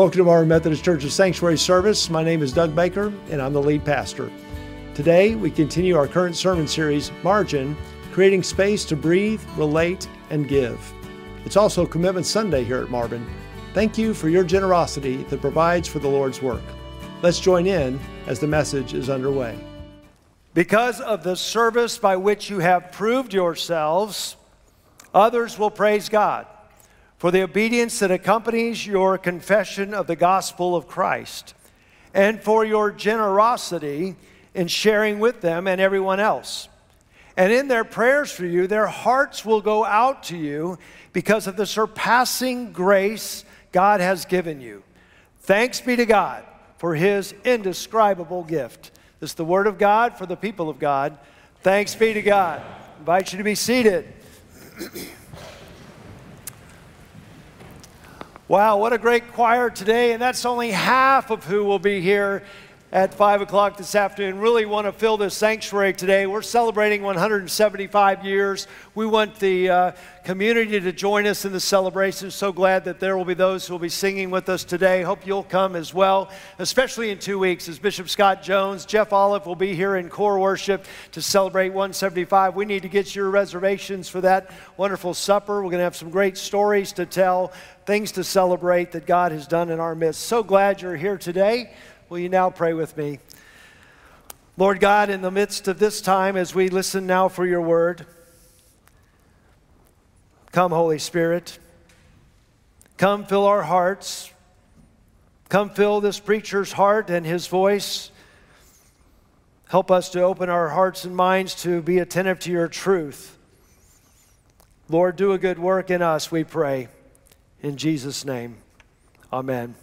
Welcome to our Methodist Church's Sanctuary service. My name is Doug Baker, and I'm the lead pastor. Today, we continue our current sermon series, Margin Creating Space to Breathe, Relate, and Give. It's also Commitment Sunday here at Marvin. Thank you for your generosity that provides for the Lord's work. Let's join in as the message is underway. Because of the service by which you have proved yourselves, others will praise God for the obedience that accompanies your confession of the gospel of Christ, and for your generosity in sharing with them and everyone else. And in their prayers for you, their hearts will go out to you because of the surpassing grace God has given you. Thanks be to God for his indescribable gift. This is the word of God for the people of God. Thanks be to God. I invite you to be seated. Wow, what a great choir today, and that's only half of who will be here at 5 o'clock this afternoon. Really want to fill this sanctuary today. We're celebrating 175 years. We want the uh, community to join us in the celebration. So glad that there will be those who will be singing with us today. Hope you'll come as well, especially in two weeks as Bishop Scott Jones, Jeff Olive will be here in core worship to celebrate 175. We need to get your reservations for that wonderful supper. We're going to have some great stories to tell, things to celebrate that God has done in our midst. So glad you're here today. Will you now pray with me? Lord God, in the midst of this time, as we listen now for your word, come, Holy Spirit. Come fill our hearts. Come fill this preacher's heart and his voice. Help us to open our hearts and minds to be attentive to your truth. Lord, do a good work in us, we pray. In Jesus' name, amen.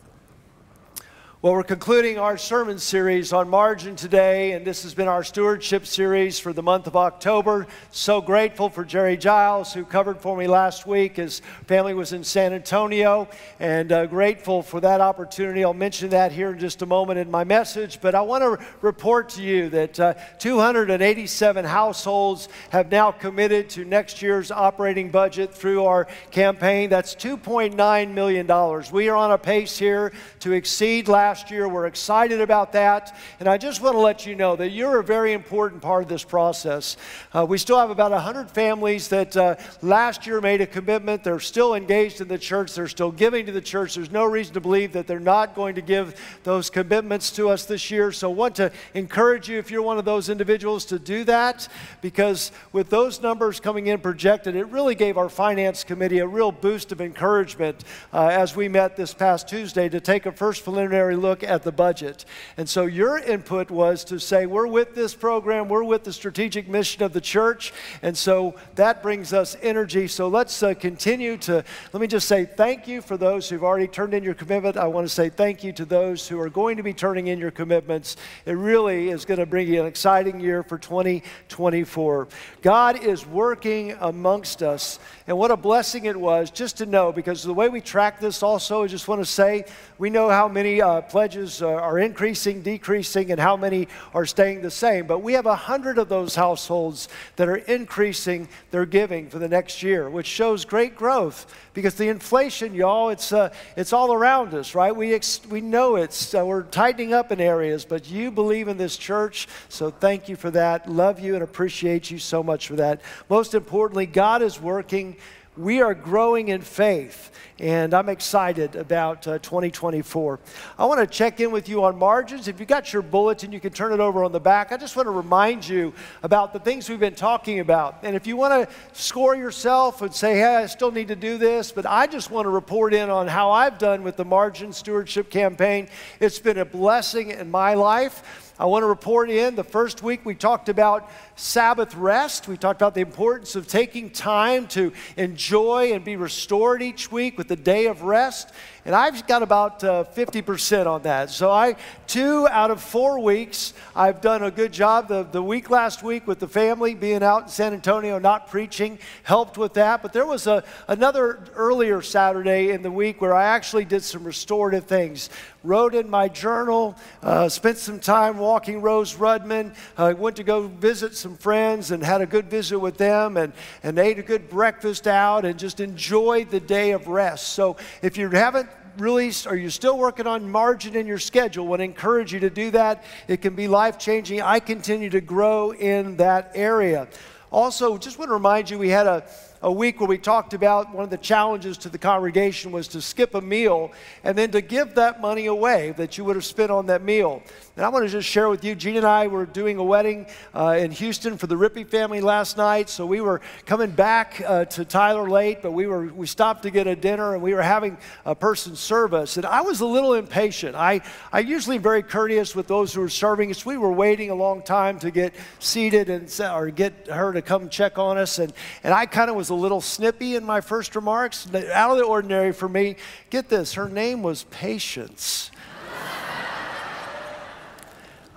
Well, we're concluding our sermon series on margin today, and this has been our stewardship series for the month of October. So grateful for Jerry Giles, who covered for me last week. His family was in San Antonio, and uh, grateful for that opportunity. I'll mention that here in just a moment in my message, but I want to report to you that uh, 287 households have now committed to next year's operating budget through our campaign. That's $2.9 million. We are on a pace here to exceed last last year. We're excited about that. And I just want to let you know that you're a very important part of this process. Uh, we still have about 100 families that uh, last year made a commitment. They're still engaged in the church, they're still giving to the church. There's no reason to believe that they're not going to give those commitments to us this year. So I want to encourage you, if you're one of those individuals, to do that because with those numbers coming in projected, it really gave our finance committee a real boost of encouragement uh, as we met this past Tuesday to take a first preliminary look at the budget. And so your input was to say, we're with this program, we're with the strategic mission of the church. And so that brings us energy. So let's uh, continue to, let me just say thank you for those who've already turned in your commitment. I want to say thank you to those who are going to be turning in your commitments. It really is going to bring you an exciting year for 2024. God is working amongst us. And what a blessing it was just to know, because the way we track this also, I just want to say, we know how many uh, pledges uh, are increasing, decreasing, and how many are staying the same. But we have a hundred of those households that are increasing their giving for the next year, which shows great growth because the inflation, y'all, it's, uh, it's all around us, right? We, ex- we know it's, uh, we're tightening up in areas, but you believe in this church, so thank you for that. Love you and appreciate you so much for that. Most importantly, God is working we are growing in faith, and I'm excited about uh, 2024. I want to check in with you on margins. If you got your bulletin, you can turn it over on the back. I just want to remind you about the things we've been talking about. And if you want to score yourself and say, hey, I still need to do this, but I just want to report in on how I've done with the margin stewardship campaign, it's been a blessing in my life. I want to report in. The first week we talked about Sabbath rest. We talked about the importance of taking time to enjoy and be restored each week with the day of rest. And I've got about uh, 50% on that. So I, two out of four weeks, I've done a good job. The, the week last week with the family being out in San Antonio, not preaching, helped with that. But there was a, another earlier Saturday in the week where I actually did some restorative things. Wrote in my journal, uh, spent some time walking Rose Rudman, uh, went to go visit some friends and had a good visit with them and, and ate a good breakfast out and just enjoyed the day of rest. So if you haven't really, are you still working on margin in your schedule? Want encourage you to do that. It can be life changing. I continue to grow in that area. Also, just want to remind you, we had a a week where we talked about one of the challenges to the congregation was to skip a meal and then to give that money away that you would have spent on that meal. And I want to just share with you, Gene and I were doing a wedding uh, in Houston for the Rippey family last night. So we were coming back uh, to Tyler late, but we were we stopped to get a dinner and we were having a person serve us. And I was a little impatient. I I usually very courteous with those who are serving us. We were waiting a long time to get seated and or get her to come check on us. And and I kind of was a little snippy in my first remarks, out of the ordinary for me. Get this, her name was Patience.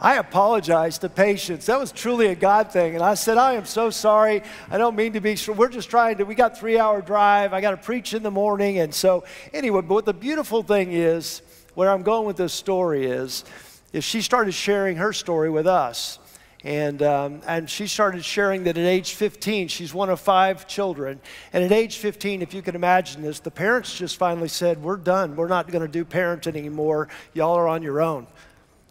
I apologize to Patience. That was truly a God thing. And I said, I am so sorry. I don't mean to be, we're just trying to, we got three hour drive. I got to preach in the morning. And so, anyway, but what the beautiful thing is, where I'm going with this story is, is she started sharing her story with us. And, um, and she started sharing that at age 15, she's one of five children. And at age 15, if you can imagine this, the parents just finally said, We're done. We're not going to do parenting anymore. Y'all are on your own.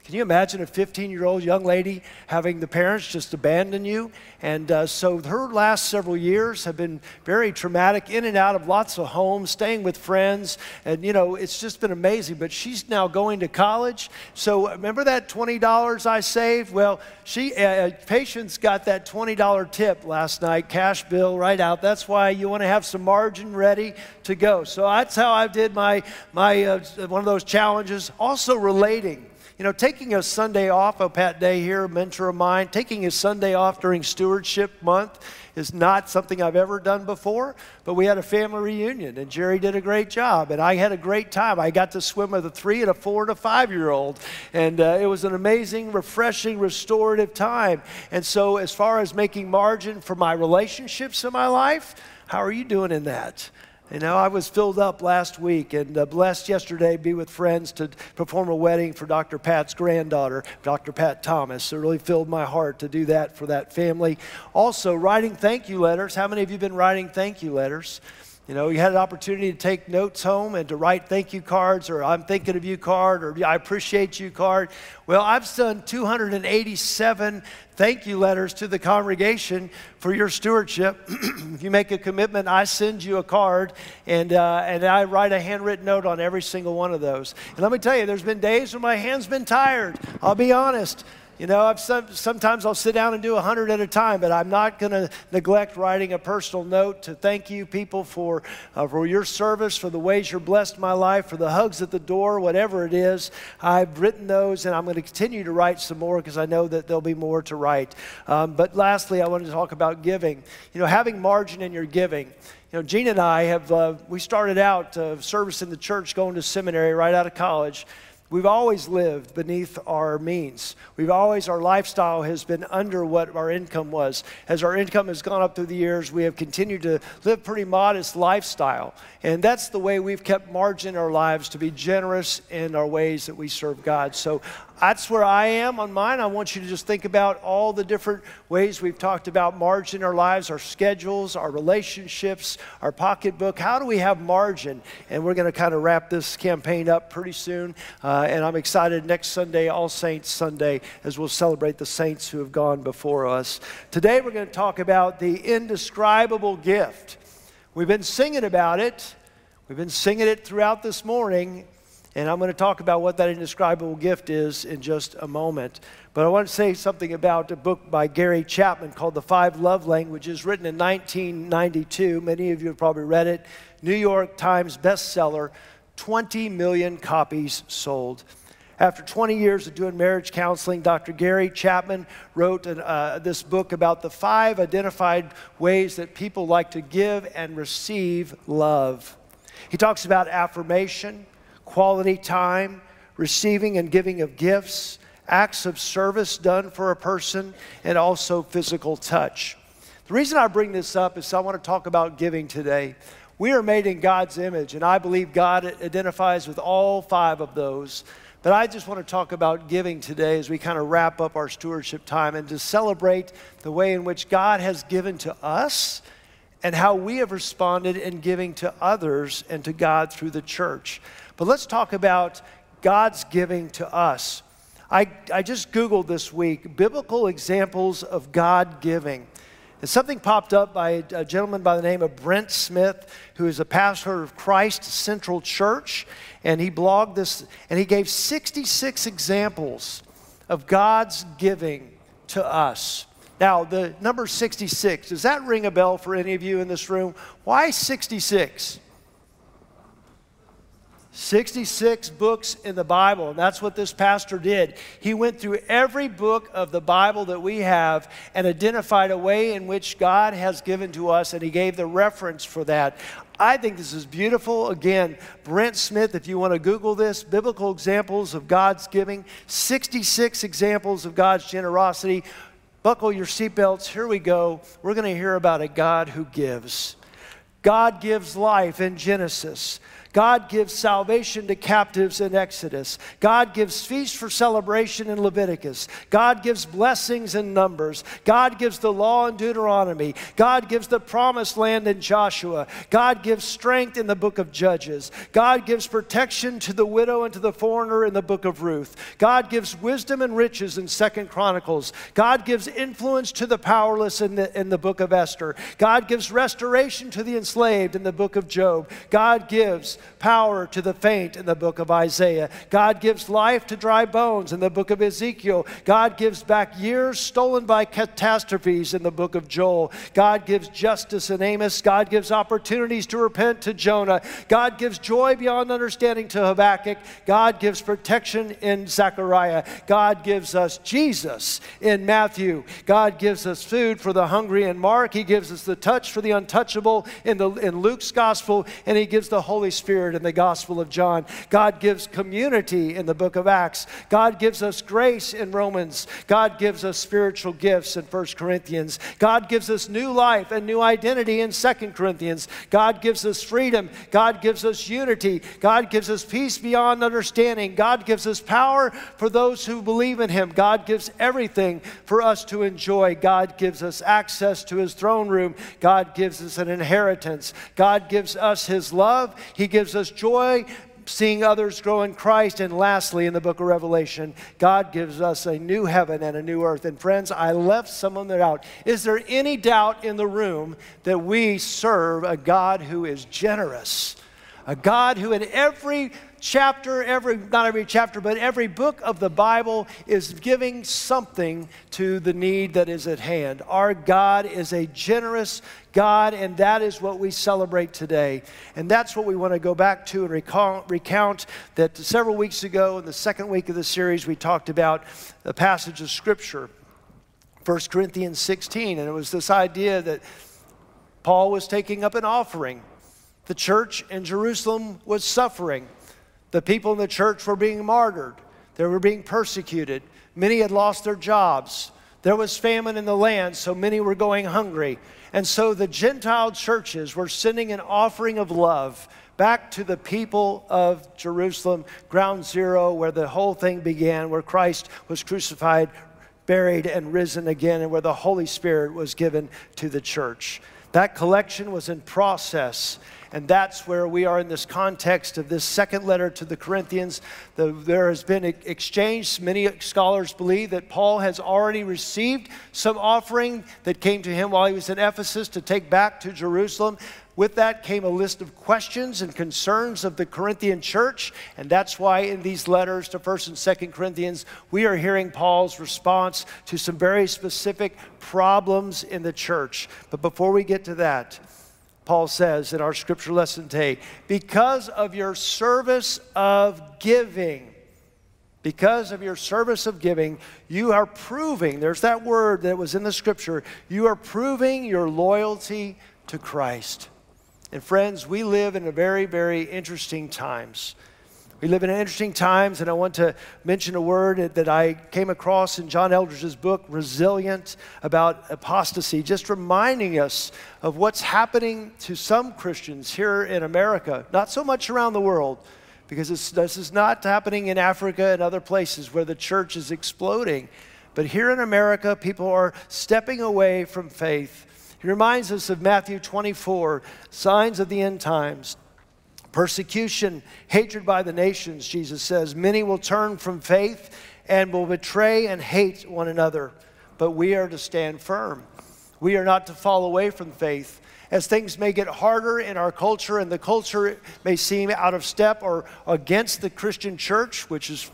Can you imagine a 15 year old young lady having the parents just abandon you? And uh, so her last several years have been very traumatic, in and out of lots of homes, staying with friends. And, you know, it's just been amazing. But she's now going to college. So remember that $20 I saved? Well, she, uh, uh Patience got that $20 tip last night, cash bill right out. That's why you want to have some margin ready to go. So that's how I did my, my uh, one of those challenges. Also relating you know, taking a Sunday off, a Pat Day here, a mentor of mine, taking a Sunday off during stewardship month is not something I've ever done before, but we had a family reunion and Jerry did a great job and I had a great time. I got to swim with a three and a four and a five year old and uh, it was an amazing, refreshing, restorative time. And so, as far as making margin for my relationships in my life, how are you doing in that? You know, I was filled up last week and uh, blessed yesterday to be with friends to perform a wedding for Dr. Pat's granddaughter, Dr. Pat Thomas. It really filled my heart to do that for that family. Also, writing thank you letters. How many of you have been writing thank you letters? You know, you had an opportunity to take notes home and to write thank you cards or I'm thinking of you card or I appreciate you card. Well, I've done 287 thank you letters to the congregation for your stewardship. if you make a commitment, I send you a card and, uh, and I write a handwritten note on every single one of those. And let me tell you, there's been days when my hand's been tired. I'll be honest. You know, I've some, sometimes I'll sit down and do 100 at a time, but I'm not going to neglect writing a personal note to thank you, people, for, uh, for your service, for the ways you're blessed my life, for the hugs at the door, whatever it is. I've written those, and I'm going to continue to write some more because I know that there'll be more to write. Um, but lastly, I wanted to talk about giving. You know, having margin in your giving. You know, Gene and I have, uh, we started out uh, service in the church, going to seminary right out of college. We've always lived beneath our means. We've always, our lifestyle has been under what our income was. As our income has gone up through the years, we have continued to live a pretty modest lifestyle. And that's the way we've kept margin in our lives to be generous in our ways that we serve God. So that's where I am on mine. I want you to just think about all the different ways we've talked about margin in our lives, our schedules, our relationships, our pocketbook. How do we have margin? And we're going to kind of wrap this campaign up pretty soon. Uh, and I'm excited next Sunday, All Saints Sunday, as we'll celebrate the saints who have gone before us. Today, we're going to talk about the indescribable gift. We've been singing about it. We've been singing it throughout this morning, and I'm going to talk about what that indescribable gift is in just a moment. But I want to say something about a book by Gary Chapman called The Five Love Languages, written in 1992. Many of you have probably read it. New York Times bestseller, 20 million copies sold. After 20 years of doing marriage counseling, Dr. Gary Chapman wrote an, uh, this book about the five identified ways that people like to give and receive love. He talks about affirmation, quality time, receiving and giving of gifts, acts of service done for a person, and also physical touch. The reason I bring this up is I want to talk about giving today. We are made in God's image, and I believe God identifies with all five of those. But I just want to talk about giving today as we kind of wrap up our stewardship time and to celebrate the way in which God has given to us and how we have responded in giving to others and to God through the church. But let's talk about God's giving to us. I, I just Googled this week biblical examples of God giving. And something popped up by a gentleman by the name of Brent Smith, who is a pastor of Christ Central Church. And he blogged this, and he gave 66 examples of God's giving to us. Now, the number 66, does that ring a bell for any of you in this room? Why 66? 66 books in the Bible, and that's what this pastor did. He went through every book of the Bible that we have and identified a way in which God has given to us, and he gave the reference for that. I think this is beautiful. Again, Brent Smith, if you want to Google this, biblical examples of God's giving, 66 examples of God's generosity. Buckle your seatbelts. Here we go. We're going to hear about a God who gives. God gives life in Genesis. God gives salvation to captives in Exodus. God gives feasts for celebration in Leviticus. God gives blessings in Numbers. God gives the law in Deuteronomy. God gives the promised land in Joshua. God gives strength in the book of Judges. God gives protection to the widow and to the foreigner in the book of Ruth. God gives wisdom and riches in Second Chronicles. God gives influence to the powerless in the, in the book of Esther. God gives restoration to the enslaved in the book of Job. God gives power to the faint in the book of Isaiah. God gives life to dry bones in the book of Ezekiel. God gives back years stolen by catastrophes in the book of Joel. God gives justice in Amos. God gives opportunities to repent to Jonah. God gives joy beyond understanding to Habakkuk. God gives protection in Zechariah. God gives us Jesus in Matthew. God gives us food for the hungry in Mark. He gives us the touch for the untouchable in, the, in Luke's gospel. And He gives the Holy Spirit Spirit in the Gospel of John. God gives community in the book of Acts. God gives us grace in Romans. God gives us spiritual gifts in 1 Corinthians. God gives us new life and new identity in 2 Corinthians. God gives us freedom. God gives us unity. God gives us peace beyond understanding. God gives us power for those who believe in Him. God gives everything for us to enjoy. God gives us access to His throne room. God gives us an inheritance. God gives us His love. He gives gives us joy seeing others grow in Christ. And lastly, in the book of Revelation, God gives us a new heaven and a new earth. And friends, I left some of that out. Is there any doubt in the room that we serve a God who is generous? A God who, in every chapter, every, not every chapter, but every book of the Bible is giving something to the need that is at hand. Our God is a generous God, and that is what we celebrate today. And that's what we want to go back to and recount, recount that several weeks ago, in the second week of the series, we talked about a passage of Scripture, 1 Corinthians 16, and it was this idea that Paul was taking up an offering. The church in Jerusalem was suffering. The people in the church were being martyred, they were being persecuted. Many had lost their jobs. There was famine in the land, so many were going hungry. And so the Gentile churches were sending an offering of love back to the people of Jerusalem, ground zero, where the whole thing began, where Christ was crucified, buried, and risen again, and where the Holy Spirit was given to the church. That collection was in process. And that's where we are in this context of this second letter to the Corinthians. The, there has been an exchange. Many scholars believe that Paul has already received some offering that came to him while he was in Ephesus to take back to Jerusalem. With that came a list of questions and concerns of the Corinthian church, and that's why in these letters to 1st and 2nd Corinthians, we are hearing Paul's response to some very specific problems in the church. But before we get to that, Paul says in our scripture lesson today, because of your service of giving, because of your service of giving, you are proving, there's that word that was in the scripture, you are proving your loyalty to Christ. And friends, we live in a very, very interesting times. We live in interesting times, and I want to mention a word that I came across in John Eldredge's book, Resilient, about apostasy, just reminding us of what's happening to some Christians here in America, not so much around the world, because this is not happening in Africa and other places where the church is exploding. But here in America, people are stepping away from faith. He reminds us of Matthew 24, signs of the end times. Persecution, hatred by the nations, Jesus says. Many will turn from faith and will betray and hate one another. But we are to stand firm. We are not to fall away from faith. As things may get harder in our culture and the culture may seem out of step or against the Christian church, which is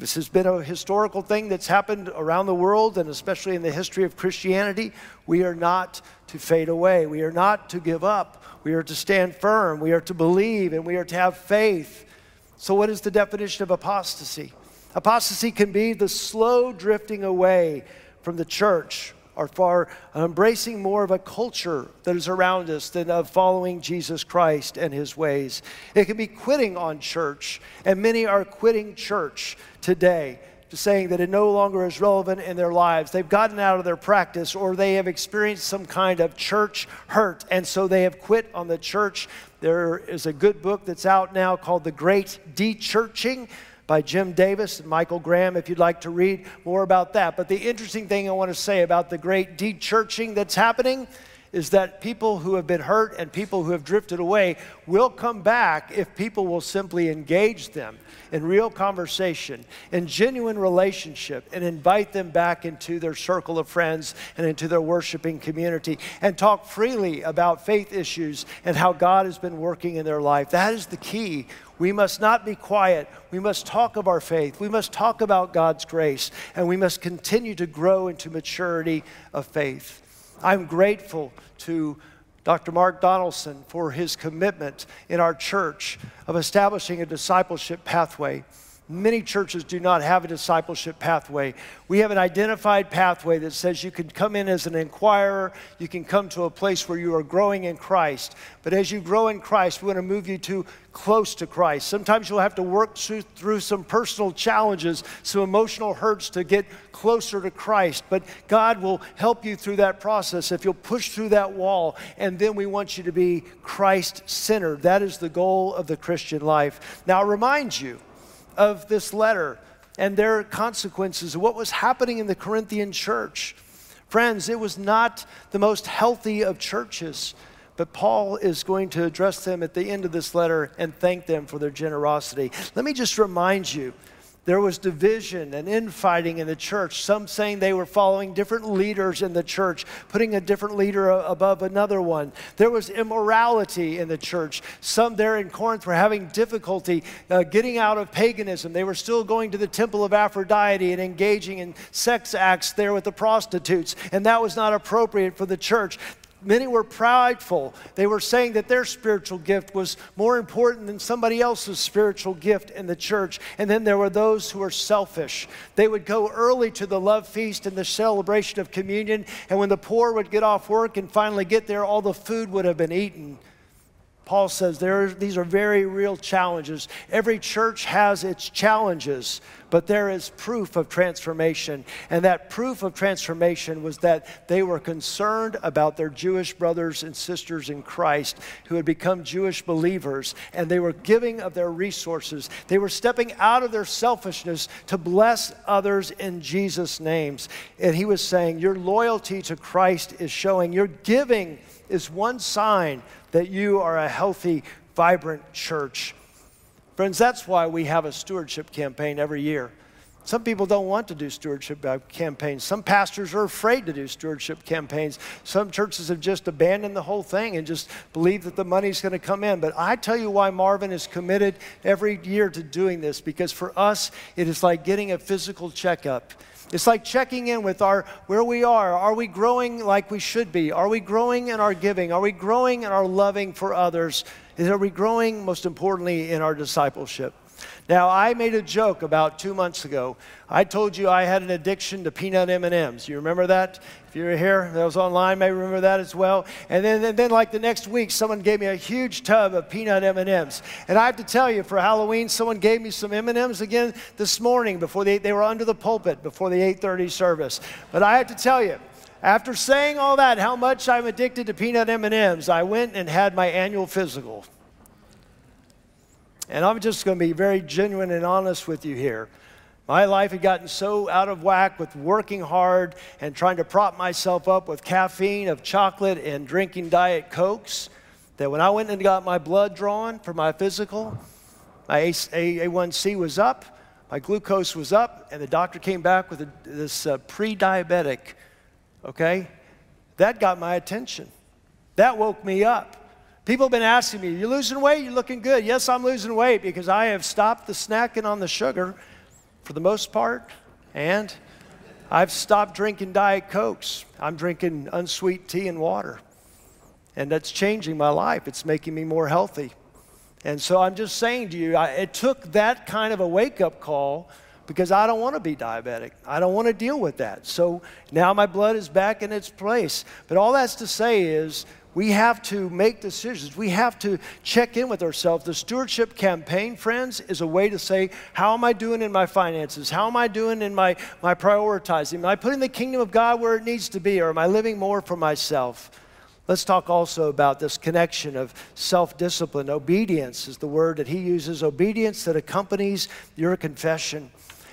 this has been a historical thing that's happened around the world and especially in the history of Christianity. We are not to fade away. We are not to give up. We are to stand firm. We are to believe and we are to have faith. So, what is the definition of apostasy? Apostasy can be the slow drifting away from the church or far uh, embracing more of a culture that is around us than of following Jesus Christ and his ways. It can be quitting on church, and many are quitting church today. Saying that it no longer is relevant in their lives. They've gotten out of their practice or they have experienced some kind of church hurt, and so they have quit on the church. There is a good book that's out now called The Great Dechurching by Jim Davis and Michael Graham if you'd like to read more about that. But the interesting thing I want to say about the great dechurching that's happening is that people who have been hurt and people who have drifted away will come back if people will simply engage them in real conversation, in genuine relationship, and invite them back into their circle of friends and into their worshiping community and talk freely about faith issues and how God has been working in their life. That is the key. We must not be quiet. We must talk of our faith. We must talk about God's grace, and we must continue to grow into maturity of faith. I'm grateful to Dr. Mark Donaldson for his commitment in our church of establishing a discipleship pathway. Many churches do not have a discipleship pathway. We have an identified pathway that says you can come in as an inquirer, you can come to a place where you are growing in Christ. But as you grow in Christ, we want to move you to close to Christ. Sometimes you'll have to work through some personal challenges, some emotional hurts to get closer to Christ. But God will help you through that process if you'll push through that wall. And then we want you to be Christ centered. That is the goal of the Christian life. Now, I remind you, of this letter and their consequences, what was happening in the Corinthian church. Friends, it was not the most healthy of churches, but Paul is going to address them at the end of this letter and thank them for their generosity. Let me just remind you there was division and infighting in the church. Some saying they were following different leaders in the church, putting a different leader above another one. There was immorality in the church. Some there in Corinth were having difficulty uh, getting out of paganism. They were still going to the temple of Aphrodite and engaging in sex acts there with the prostitutes, and that was not appropriate for the church. Many were prideful. They were saying that their spiritual gift was more important than somebody else's spiritual gift in the church. And then there were those who were selfish. They would go early to the love feast and the celebration of communion, and when the poor would get off work and finally get there, all the food would have been eaten. Paul says there, are these are very real challenges. Every church has its challenges, but there is proof of transformation. And that proof of transformation was that they were concerned about their Jewish brothers and sisters in Christ who had become Jewish believers, and they were giving of their resources. They were stepping out of their selfishness to bless others in Jesus' names. And he was saying, Your loyalty to Christ is showing, your giving is one sign that you are a healthy, vibrant church. Friends, that's why we have a stewardship campaign every year. Some people don't want to do stewardship uh, campaigns. Some pastors are afraid to do stewardship campaigns. Some churches have just abandoned the whole thing and just believe that the money's going to come in. But I tell you why Marvin is committed every year to doing this because for us, it is like getting a physical checkup. It's like checking in with our where we are. Are we growing like we should be? Are we growing in our giving? Are we growing in our loving for others? Are we growing most importantly in our discipleship? Now, I made a joke about two months ago. I told you I had an addiction to peanut M&Ms. You remember that? If you're here, that was online, maybe remember that as well. And then, and then, like the next week, someone gave me a huge tub of peanut M&Ms. And I have to tell you, for Halloween, someone gave me some M&Ms again this morning before they, they were under the pulpit before the 8:30 service. But I have to tell you, after saying all that, how much I'm addicted to peanut M&Ms, I went and had my annual physical. And I'm just going to be very genuine and honest with you here. My life had gotten so out of whack with working hard and trying to prop myself up with caffeine of chocolate and drinking Diet Cokes that when I went and got my blood drawn for my physical, my A1C was up, my glucose was up, and the doctor came back with a, this uh, pre diabetic, okay? That got my attention. That woke me up. People have been asking me, You're losing weight? You're looking good. Yes, I'm losing weight because I have stopped the snacking on the sugar for the most part, and I've stopped drinking Diet Cokes. I'm drinking unsweet tea and water. And that's changing my life. It's making me more healthy. And so I'm just saying to you, I, it took that kind of a wake up call because I don't want to be diabetic. I don't want to deal with that. So now my blood is back in its place. But all that's to say is we have to make decisions. We have to check in with ourselves. The stewardship campaign, friends, is a way to say, How am I doing in my finances? How am I doing in my, my prioritizing? Am I putting the kingdom of God where it needs to be, or am I living more for myself? Let's talk also about this connection of self discipline. Obedience is the word that he uses, obedience that accompanies your confession.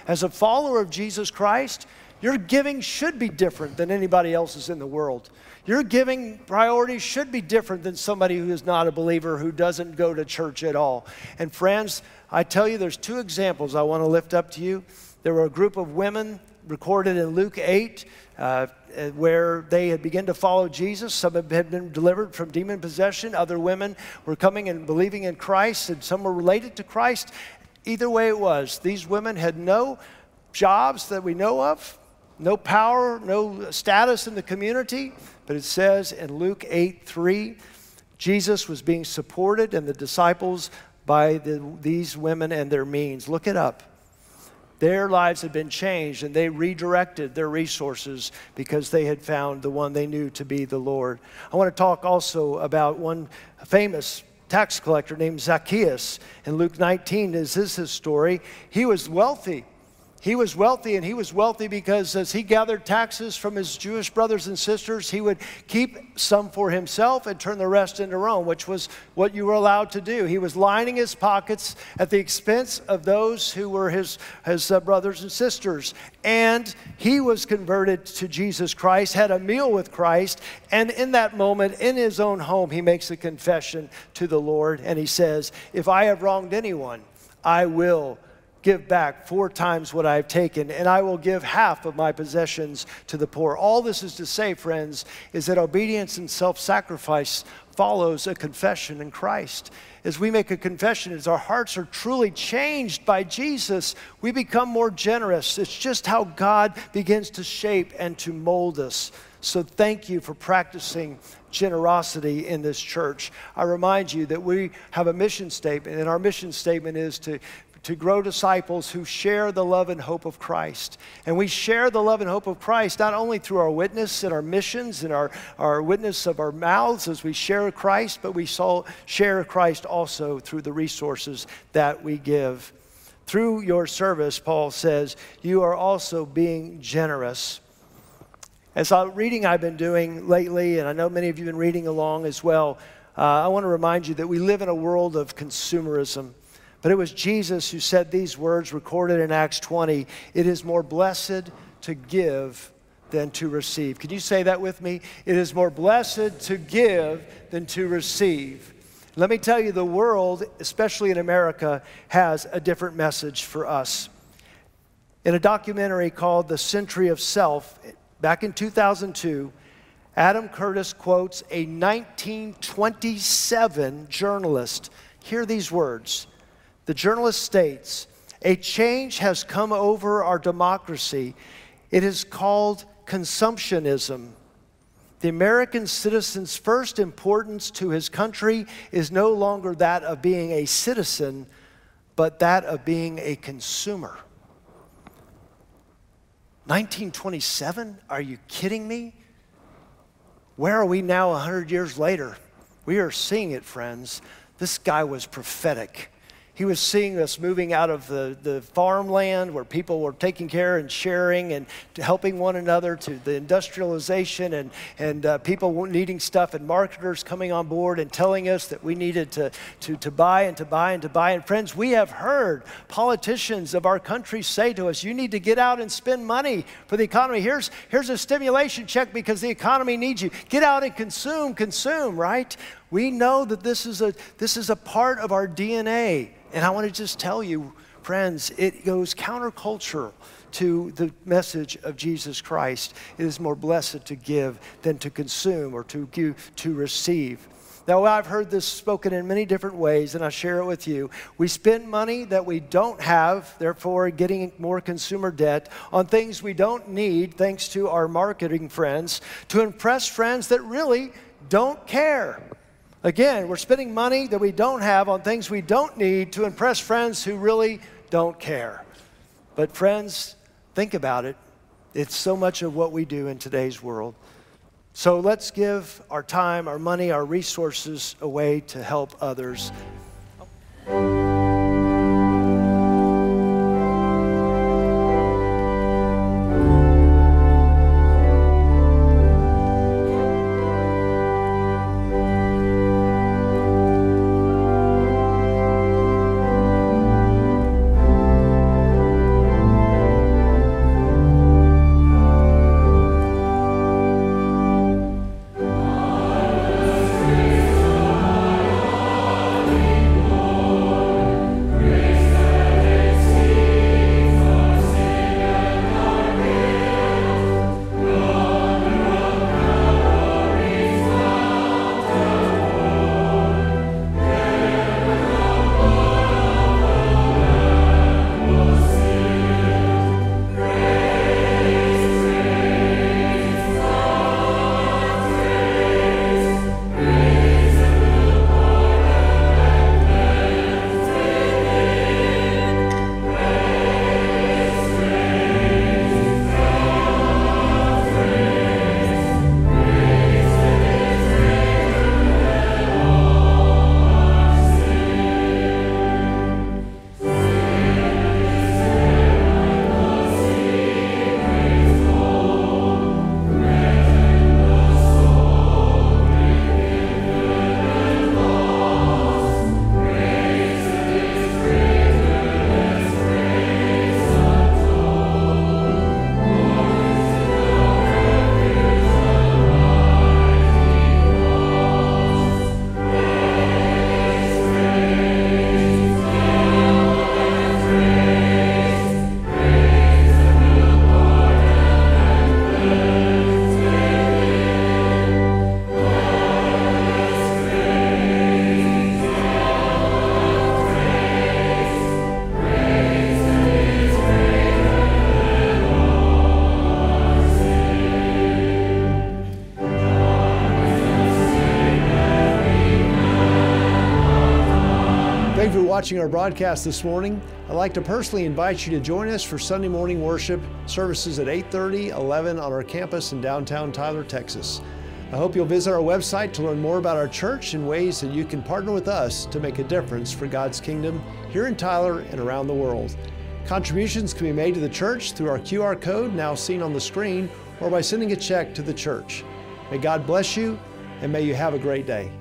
As a follower of Jesus Christ, your giving should be different than anybody else's in the world. Your giving priorities should be different than somebody who is not a believer, who doesn't go to church at all. And friends, I tell you, there's two examples I want to lift up to you. There were a group of women recorded in Luke 8 uh, where they had begun to follow Jesus. Some had been delivered from demon possession. Other women were coming and believing in Christ, and some were related to Christ. Either way it was, these women had no jobs that we know of, no power, no status in the community. But it says in Luke 8 3, Jesus was being supported and the disciples by the, these women and their means. Look it up. Their lives had been changed and they redirected their resources because they had found the one they knew to be the Lord. I want to talk also about one famous tax collector named Zacchaeus. In Luke 19, this is his story. He was wealthy. He was wealthy, and he was wealthy because as he gathered taxes from his Jewish brothers and sisters, he would keep some for himself and turn the rest into Rome, which was what you were allowed to do. He was lining his pockets at the expense of those who were his, his uh, brothers and sisters. And he was converted to Jesus Christ, had a meal with Christ, and in that moment, in his own home, he makes a confession to the Lord, and he says, If I have wronged anyone, I will give back four times what I've taken, and I will give half of my possessions to the poor. All this is to say, friends, is that obedience and self sacrifice follows a confession in Christ. As we make a confession, as our hearts are truly changed by Jesus, we become more generous. It's just how God begins to shape and to mold us. So thank you for practicing generosity in this church. I remind you that we have a mission statement, and our mission statement is to to grow disciples who share the love and hope of Christ. And we share the love and hope of Christ not only through our witness and our missions and our, our witness of our mouths as we share Christ, but we share Christ also through the resources that we give. Through your service, Paul says, you are also being generous. As a reading I've been doing lately, and I know many of you have been reading along as well, uh, I want to remind you that we live in a world of consumerism. But it was Jesus who said these words recorded in Acts 20 It is more blessed to give than to receive. Can you say that with me? It is more blessed to give than to receive. Let me tell you, the world, especially in America, has a different message for us. In a documentary called The Century of Self, back in 2002, Adam Curtis quotes a 1927 journalist. Hear these words the journalist states a change has come over our democracy. It is called consumptionism. The American citizen's first importance to his country is no longer that of being a citizen, but that of being a consumer. 1927? Are you kidding me? Where are we now 100 years later? We are seeing it, friends. This guy was prophetic. He was seeing us moving out of the, the farmland where people were taking care and sharing and helping one another to the industrialization and, and uh, people needing stuff and marketers coming on board and telling us that we needed to, to, to buy and to buy and to buy. And friends, we have heard politicians of our country say to us, you need to get out and spend money for the economy. Here's, here's a stimulation check because the economy needs you. Get out and consume, consume, right? We know that this is a, this is a part of our DNA. And I want to just tell you, friends, it goes countercultural to the message of Jesus Christ. It is more blessed to give than to consume or to give, to receive. Now, I've heard this spoken in many different ways, and I share it with you. We spend money that we don't have, therefore, getting more consumer debt on things we don't need, thanks to our marketing friends, to impress friends that really don't care. Again, we're spending money that we don't have on things we don't need to impress friends who really don't care. But, friends, think about it. It's so much of what we do in today's world. So let's give our time, our money, our resources away to help others. Watching our broadcast this morning. I'd like to personally invite you to join us for Sunday morning worship services at 8:30, 11 on our campus in downtown Tyler, Texas. I hope you'll visit our website to learn more about our church and ways that you can partner with us to make a difference for God's kingdom here in Tyler and around the world. Contributions can be made to the church through our QR code now seen on the screen or by sending a check to the church. May God bless you and may you have a great day.